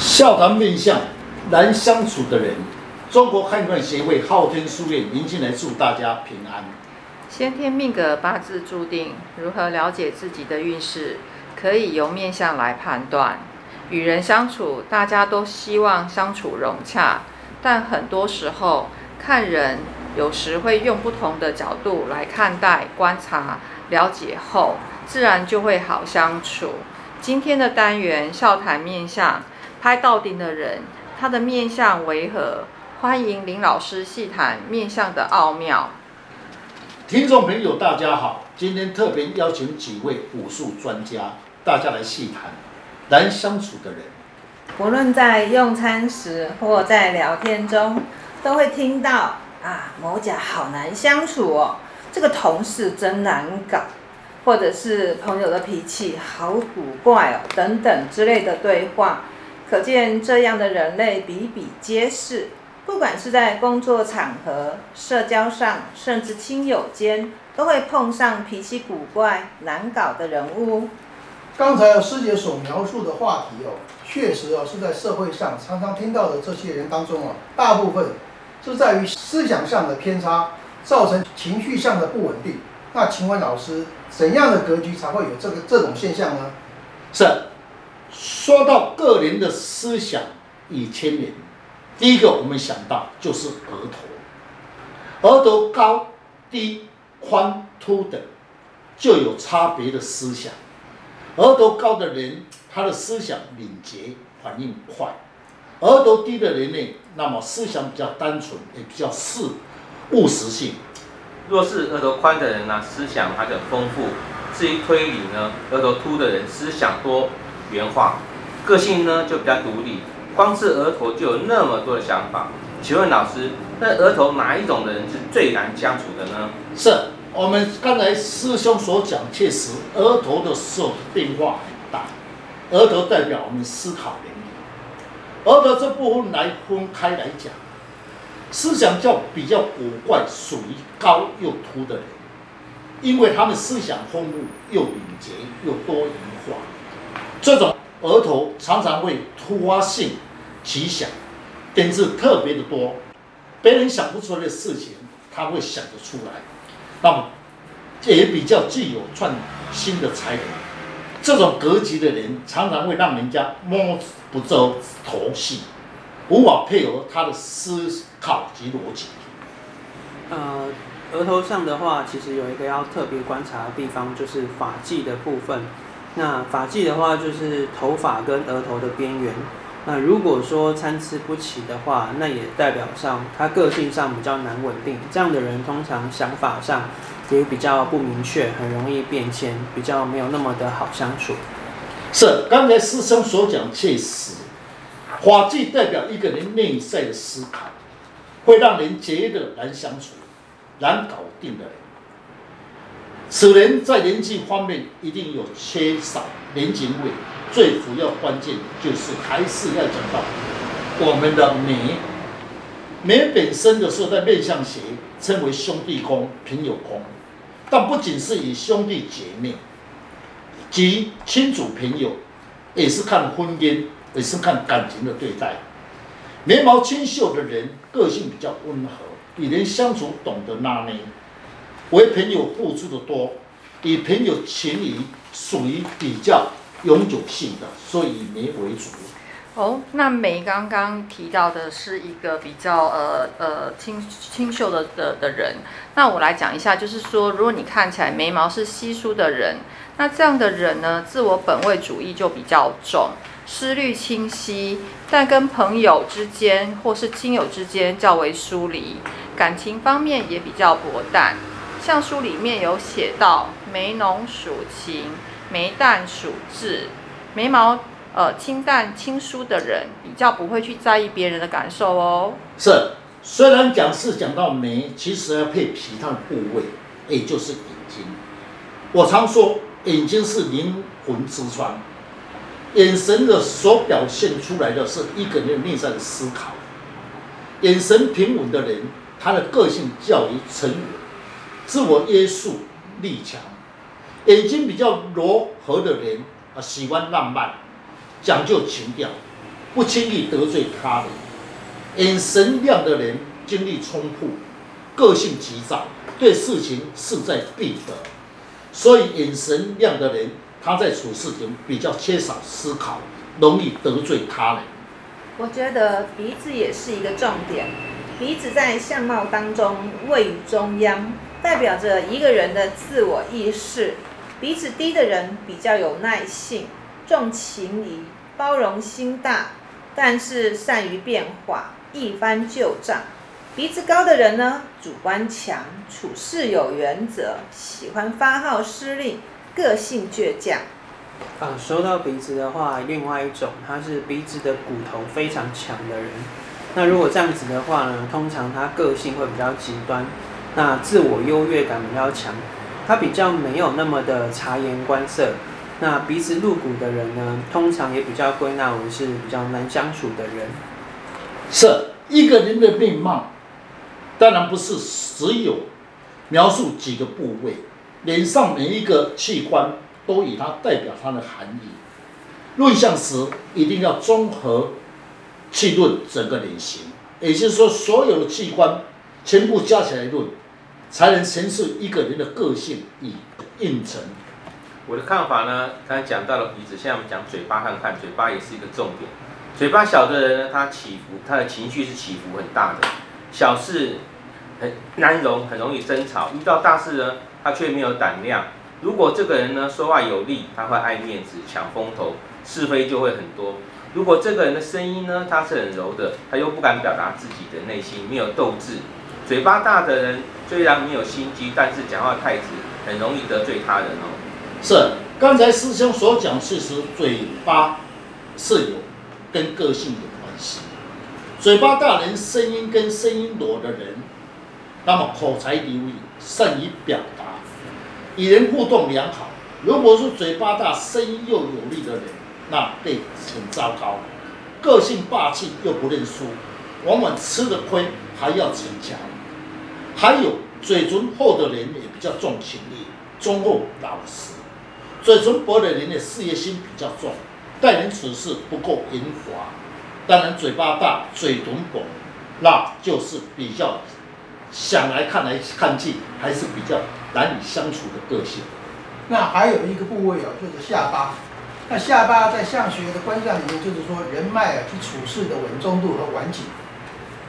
笑谈面相难相处的人，中国汉传协会昊天书院迎进来祝大家平安。先天命格八字注定，如何了解自己的运势？可以由面相来判断。与人相处，大家都希望相处融洽，但很多时候看人，有时会用不同的角度来看待、观察、了解后，自然就会好相处。今天的单元笑谈面相，拍到顶的人，他的面相为何？欢迎林老师细谈面相的奥妙。听众朋友，大家好，今天特别邀请几位武术专家，大家来细谈难相处的人。无论在用餐时或在聊天中，都会听到啊，某甲好难相处哦，这个同事真难搞。或者是朋友的脾气好古怪哦，等等之类的对话，可见这样的人类比比皆是。不管是在工作场合、社交上，甚至亲友间，都会碰上脾气古怪、难搞的人物。刚才师姐所描述的话题哦，确实哦是在社会上常常听到的这些人当中哦，大部分是在于思想上的偏差，造成情绪上的不稳定。那请问老师，怎样的格局才会有这个这种现象呢？是，说到个人的思想与牵连，第一个我们想到就是额头，额头高低宽凸的就有差别的思想。额头高的人，他的思想敏捷，反应快；额头低的人呢，那么思想比较单纯，也比较实务实性。若是额头宽的人呢，思想还很丰富；至于推理呢，额头凸的人思想多原话，个性呢就比较独立。光是额头就有那么多的想法。请问老师，那额头哪一种的人是最难相处的呢？是我们刚才师兄所讲，确实额头的时候变化很大。额头代表我们思考能力，额头这部分来分开来讲。思想较比较古怪，属于高又凸的人，因为他们思想丰富又敏捷又多元化，这种额头常常会突发性奇想，点子特别的多，别人想不出来的事情，他会想得出来，那么也比较具有创新的才能。这种格局的人，常常会让人家摸不着头绪。无法配合他的思考及逻辑。呃，额头上的话，其实有一个要特别观察的地方，就是发际的部分。那发际的话，就是头发跟额头的边缘。那如果说参差不齐的话，那也代表上他个性上比较难稳定。这样的人通常想法上也比较不明确，很容易变迁，比较没有那么的好相处。是，刚才师兄所讲确实。发际代表一个人内在的思考，会让人觉得难相处、难搞定的人。此人在人际方面一定有缺少人情味，最主要关键就是还是要讲到我们的眉。眉本身的时候，在面相学称为兄弟宫、朋友宫，但不仅是以兄弟姐妹及亲属朋友，也是看婚姻。也是看感情的对待，眉毛清秀的人个性比较温和，与人相处懂得拿捏，为朋友付出的多，以朋友情谊属于比较永久性的，所以以眉为主。哦，那眉刚刚提到的是一个比较呃呃清清秀的的的人，那我来讲一下，就是说，如果你看起来眉毛是稀疏的人，那这样的人呢，自我本位主义就比较重。思虑清晰，但跟朋友之间或是亲友之间较为疏离，感情方面也比较薄淡。像书里面有写到，眉浓属情，眉淡属智。眉毛呃清淡清疏的人，比较不会去在意别人的感受哦。是，虽然讲是讲到眉，其实要配其他的部位，也就是眼睛。我常说，眼睛是灵魂之窗。眼神的所表现出来的是一个人内在的思考。眼神平稳的人，他的个性较为沉稳，自我约束力强。眼睛比较柔和的人啊，喜欢浪漫，讲究情调，不轻易得罪他人。眼神亮的人精力充沛，个性急躁，对事情势在必得。所以眼神亮的人，他在处事情比较缺少思考，容易得罪他人。我觉得鼻子也是一个重点，鼻子在相貌当中位于中央，代表着一个人的自我意识。鼻子低的人比较有耐性，重情谊，包容心大，但是善于变化，一翻旧账。鼻子高的人呢，主观强，处事有原则，喜欢发号施令，个性倔强。啊，说到鼻子的话，另外一种，他是鼻子的骨头非常强的人。那如果这样子的话呢，通常他个性会比较极端，那自我优越感比较强。他比较没有那么的察言观色，那鼻子露骨的人呢，通常也比较归纳为是比较难相处的人。是一个人的面貌，当然不是只有描述几个部位，脸上每一个器官都以它代表它的含义。论相时一定要综合去论整个脸型，也就是说，所有的器官全部加起来论。才能诠释一个人的个性与运程。我的看法呢，刚才讲到了鼻子，现在我们讲嘴巴看看，嘴巴也是一个重点。嘴巴小的人呢，他起伏，他的情绪是起伏很大的，小事很难容，很容易争吵。遇到大事呢，他却没有胆量。如果这个人呢，说话有力，他会爱面子，抢风头，是非就会很多。如果这个人的声音呢，他是很柔的，他又不敢表达自己的内心，没有斗志。嘴巴大的人虽然没有心机，但是讲话太直，很容易得罪他人哦。是，刚才师兄所讲，其实嘴巴是有跟个性有关系。嘴巴大人，声音跟声音弱的人，那么口才流利，善于表达，与人互动良好。如果是嘴巴大，声音又有力的人，那会很糟糕，个性霸气又不认输，往往吃的亏还要逞强。还有嘴唇厚的人也比较重情义，忠厚老实；嘴唇薄的人的事业心比较重，待人处事不够圆滑。当然，嘴巴大、嘴唇薄，那就是比较想来看来看去还是比较难以相处的个性。那还有一个部位哦，就是下巴。那下巴在相学的观象里面，就是说人脉啊及处事的稳重度和晚景。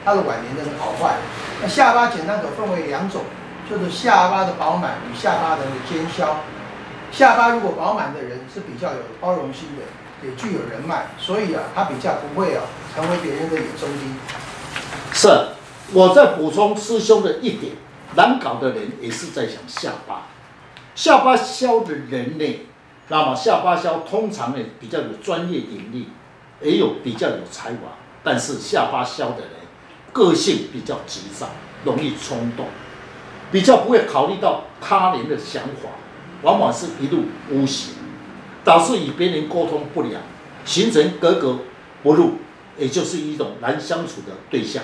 它的晚年的好坏，那下巴简单可分为两种，就是下巴的饱满与下巴的尖削。下巴如果饱满的人是比较有包容心的，也具有人脉，所以啊，他比较不会啊成为别人的眼中钉。是，我在补充师兄的一点，难搞的人也是在想下巴，下巴削的人呢，那么下巴削通常呢比较有专业引力，也有比较有才华，但是下巴削的人。个性比较急躁，容易冲动，比较不会考虑到他人的想法，往往是一路无形，导致与别人沟通不良，形成格格不入，也就是一种难相处的对象。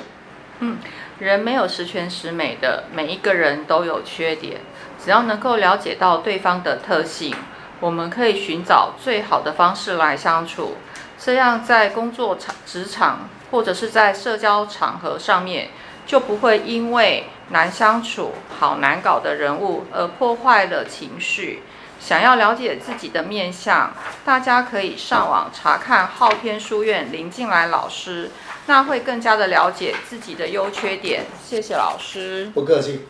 嗯，人没有十全十美的，每一个人都有缺点，只要能够了解到对方的特性，我们可以寻找最好的方式来相处，这样在工作场、职场。或者是在社交场合上面，就不会因为难相处、好难搞的人物而破坏了情绪。想要了解自己的面相，大家可以上网查看昊天书院林进来老师，那会更加的了解自己的优缺点。谢谢老师，不客气。